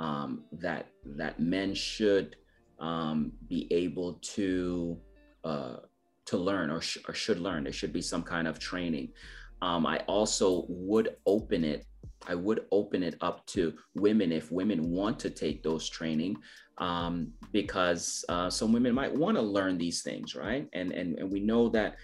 um, that that men should um, be able to uh, to learn or, sh- or should learn. There should be some kind of training. Um, I also would open it I would open it up to women if women want to take those training um, because uh, some women might want to learn these things, right? And and and we know that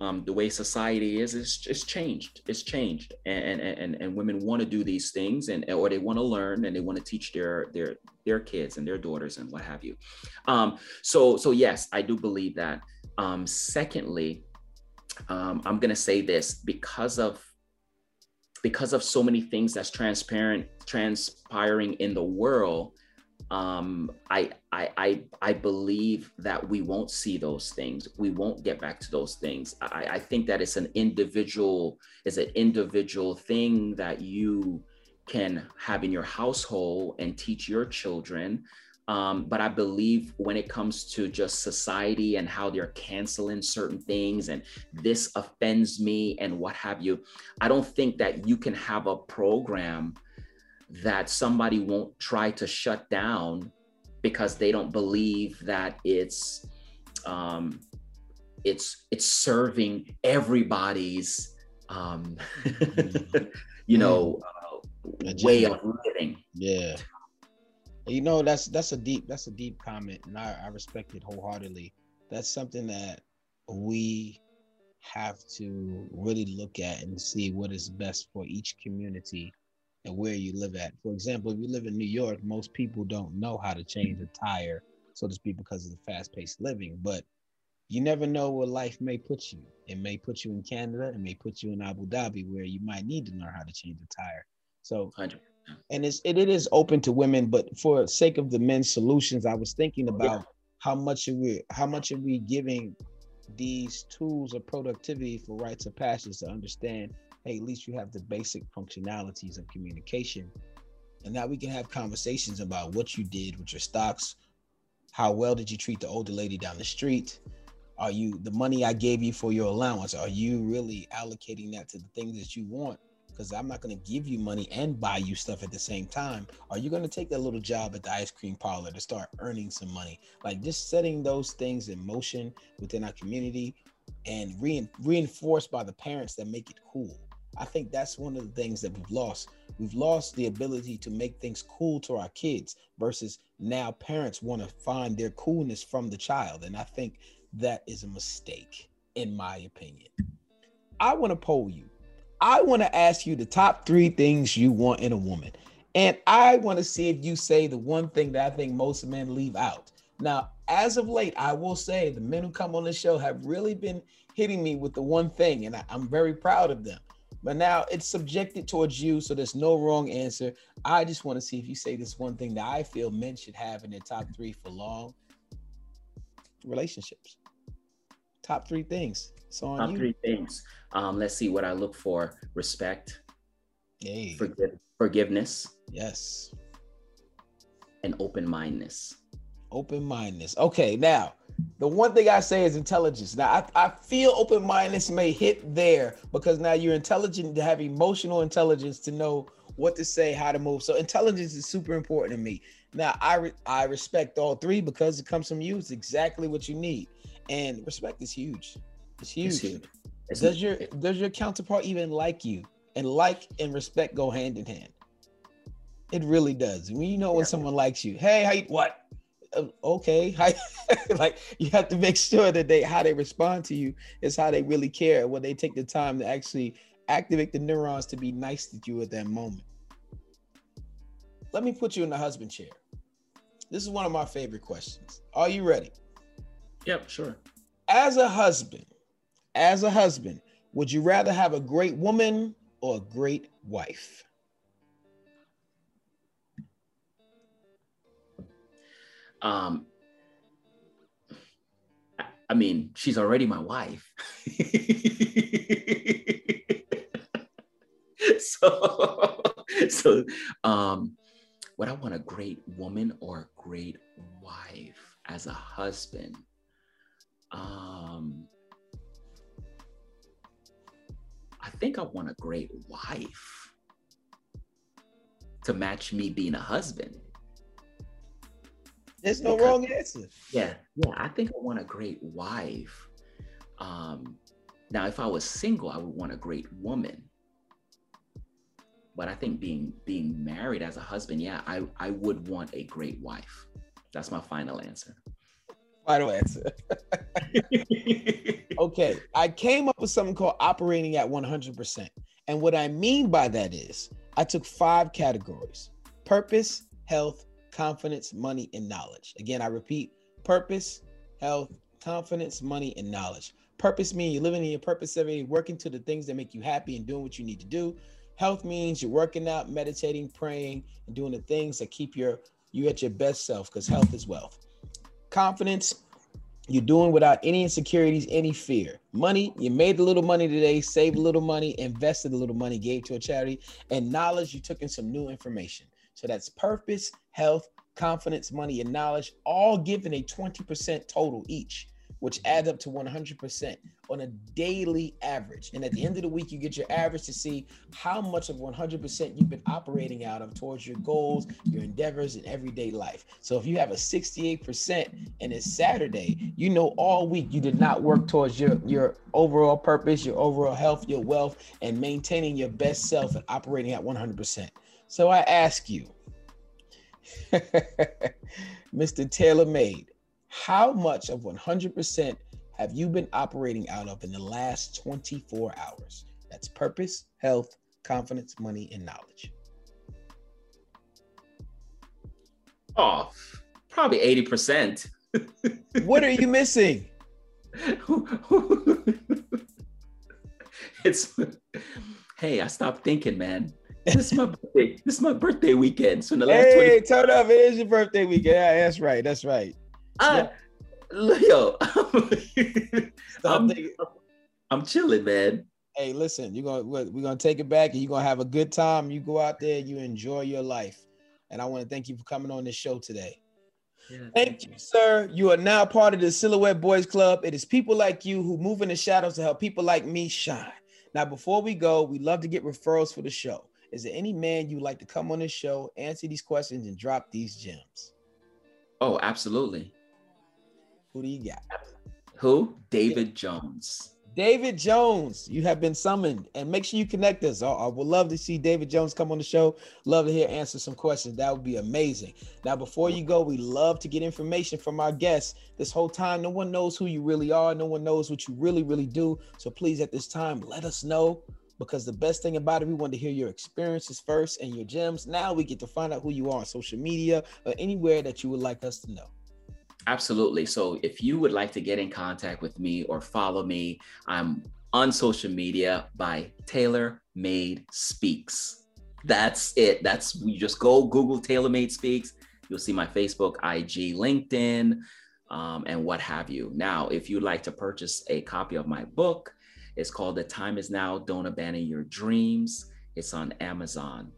um, the way society is is just changed. It's changed, and and and women want to do these things, and or they want to learn, and they want to teach their their their kids and their daughters and what have you. Um, so so yes, I do believe that. Um, secondly, um, I'm gonna say this because of because of so many things that's transparent transpiring in the world um, I, I, I, I believe that we won't see those things. We won't get back to those things. I, I think that it's an individual, it's an individual thing that you can have in your household and teach your children. Um, but I believe when it comes to just society and how they're canceling certain things and this offends me and what have you, I don't think that you can have a program that somebody won't try to shut down because they don't believe that it's um, it's it's serving everybody's um, you know mm. uh, way of living. Yeah. You know that's that's a deep that's a deep comment, and I, I respect it wholeheartedly. That's something that we have to really look at and see what is best for each community and where you live at. For example, if you live in New York, most people don't know how to change a tire, so to speak, because of the fast paced living. But you never know where life may put you. It may put you in Canada, it may put you in Abu Dhabi, where you might need to learn how to change a tire. So, 100. and it's it, it is open to women, but for sake of the men's solutions, I was thinking oh, about yeah. how much are we how much are we giving these tools of productivity for rites of passage to understand hey, at least you have the basic functionalities of communication. And now we can have conversations about what you did with your stocks. How well did you treat the older lady down the street? Are you the money I gave you for your allowance? Are you really allocating that to the things that you want? Because I'm not going to give you money and buy you stuff at the same time. Are you going to take that little job at the ice cream parlor to start earning some money? Like just setting those things in motion within our community and rein, reinforced by the parents that make it cool. I think that's one of the things that we've lost. We've lost the ability to make things cool to our kids versus now parents want to find their coolness from the child. And I think that is a mistake, in my opinion. I want to poll you. I want to ask you the top three things you want in a woman. And I want to see if you say the one thing that I think most men leave out. Now, as of late, I will say the men who come on the show have really been hitting me with the one thing, and I, am very proud of them. But now it's subjected towards you, so there's no wrong answer. I just want to see if you say this one thing that I feel men should have in their top three for long relationships. Top three things. So top you. three things. Um, let's see what I look for: respect, hey. Forgive, forgiveness, yes, and open mindedness. Open mindedness. Okay, now the one thing I say is intelligence. Now, I, I feel open mindedness may hit there because now you're intelligent to have emotional intelligence to know what to say, how to move. So intelligence is super important to me. Now I re- I respect all three because it comes from you. It's exactly what you need, and respect is huge. It's huge. It's huge. It's does your does your counterpart even like you? And like and respect go hand in hand. It really does. When you know when yeah. someone likes you, hey, how you, what? Uh, okay, like you have to make sure that they how they respond to you is how they really care when they take the time to actually activate the neurons to be nice to you at that moment. Let me put you in the husband chair. This is one of my favorite questions. Are you ready? Yep, sure. As a husband, as a husband, would you rather have a great woman or a great wife? Um, I mean, she's already my wife. so, so, um, would I want a great woman or a great wife as a husband? Um, I think I want a great wife to match me being a husband. There's no because, wrong answer. Yeah, yeah. I think I want a great wife. Um, now, if I was single, I would want a great woman. But I think being being married as a husband, yeah, I, I would want a great wife. That's my final answer. Final answer. okay, I came up with something called operating at 100%. And what I mean by that is I took five categories purpose, health, confidence, money, and knowledge. Again, I repeat purpose, health, confidence, money, and knowledge. Purpose means you're living in your purpose every day, working to the things that make you happy and doing what you need to do. Health means you're working out, meditating, praying, and doing the things that keep your you at your best self because health is wealth. Confidence, you're doing without any insecurities, any fear. Money, you made a little money today, saved a little money, invested a little money, gave to a charity, and knowledge, you took in some new information. So that's purpose, health, confidence, money, and knowledge, all given a 20% total each, which adds up to 100% on a daily average. And at the end of the week, you get your average to see how much of 100% you've been operating out of towards your goals, your endeavors, and everyday life. So if you have a 68% and it's Saturday, you know all week you did not work towards your, your overall purpose, your overall health, your wealth, and maintaining your best self and operating at 100%. So I ask you, Mr. Taylor Made, how much of 100% have you been operating out of in the last 24 hours? That's purpose, health, confidence, money, and knowledge. Oh, probably 80%. what are you missing? it's hey, I stopped thinking, man this is my birthday. This is my birthday weekend. So in the last hey, 20- turn up! It is your birthday weekend. Yeah, that's right. That's right. Uh, yo, I'm, I'm chilling, man. Hey, listen, you're gonna we're gonna take it back, and you're gonna have a good time. You go out there, you enjoy your life, and I want to thank you for coming on this show today. Yeah, thank, thank you, you, sir. You are now part of the Silhouette Boys Club. It is people like you who move in the shadows to help people like me shine. Now, before we go, we love to get referrals for the show. Is there any man you'd like to come on this show, answer these questions, and drop these gems? Oh, absolutely. Who do you got? Who? David Jones. David Jones, you have been summoned, and make sure you connect us. I, I, would love to see David Jones come on the show. Love to hear answer some questions. That would be amazing. Now, before you go, we love to get information from our guests. This whole time, no one knows who you really are. No one knows what you really, really do. So please, at this time, let us know because the best thing about it, we want to hear your experiences first and your gems. Now we get to find out who you are on social media or anywhere that you would like us to know. Absolutely. So if you would like to get in contact with me or follow me, I'm on social media by Taylor Made Speaks. That's it. That's you just go Google Taylor Made Speaks. You'll see my Facebook, IG, LinkedIn, um, and what have you. Now, if you'd like to purchase a copy of my book, it's called The Time Is Now Don't Abandon Your Dreams. It's on Amazon.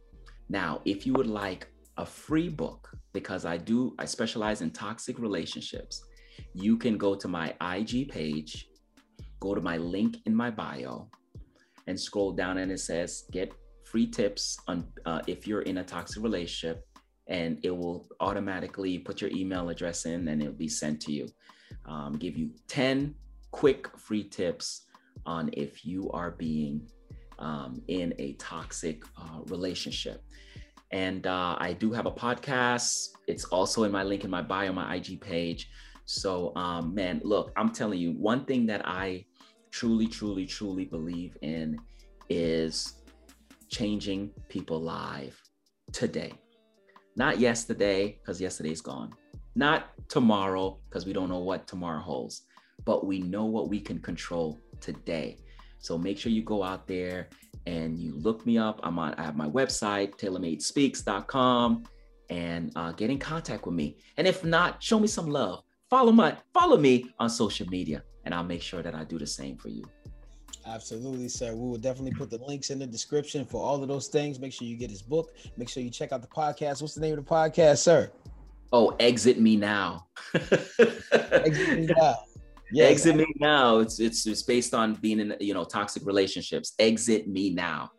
Now, if you would like a free book, because I do, I specialize in toxic relationships, you can go to my IG page, go to my link in my bio, and scroll down and it says get free tips on uh, if you're in a toxic relationship, and it will automatically put your email address in and it'll be sent to you. Um, give you 10 quick free tips on if you are being um, in a toxic uh, relationship. And uh, I do have a podcast. It's also in my link in my bio, my IG page. So, um, man, look, I'm telling you, one thing that I truly, truly, truly believe in is changing people live today. Not yesterday, because yesterday's gone. Not tomorrow, because we don't know what tomorrow holds. But we know what we can control today. So make sure you go out there and you look me up. I'm on, I have my website, taylormadespeaks.com, and uh, get in contact with me. And if not, show me some love. Follow my, follow me on social media, and I'll make sure that I do the same for you. Absolutely, sir. We will definitely put the links in the description for all of those things. Make sure you get his book. Make sure you check out the podcast. What's the name of the podcast, sir? Oh, exit me now. exit me now. Yes. Exit me now. It's it's it's based on being in you know toxic relationships. Exit me now.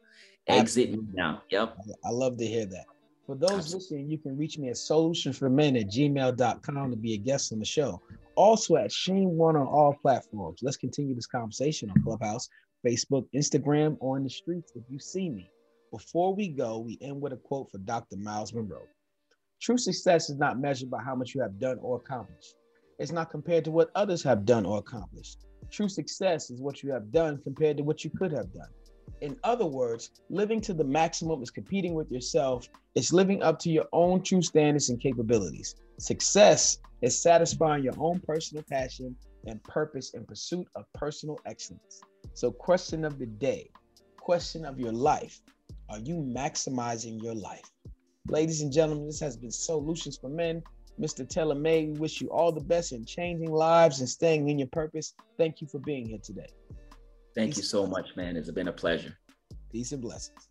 Exit Absolutely. me now. Yep. I love to hear that. For those Absolutely. listening, you can reach me at solutionsformen at gmail.com to be a guest on the show. Also at Shane One on all platforms. Let's continue this conversation on Clubhouse, Facebook, Instagram, or in the streets if you see me. Before we go, we end with a quote for Dr. Myles Munroe. True success is not measured by how much you have done or accomplished. It's not compared to what others have done or accomplished. True success is what you have done compared to what you could have done. In other words, living to the maximum is competing with yourself. It's living up to your own true standards and capabilities. Success is satisfying your own personal passion and purpose in pursuit of personal excellence. So, question of the day, question of your life are you maximizing your life? Ladies and gentlemen, this has been Solutions for Men. Mr. Taylor May, we wish you all the best in changing lives and staying in your purpose. Thank you for being here today. Thank Peace you so much, man. It's been a pleasure. Peace and blessings.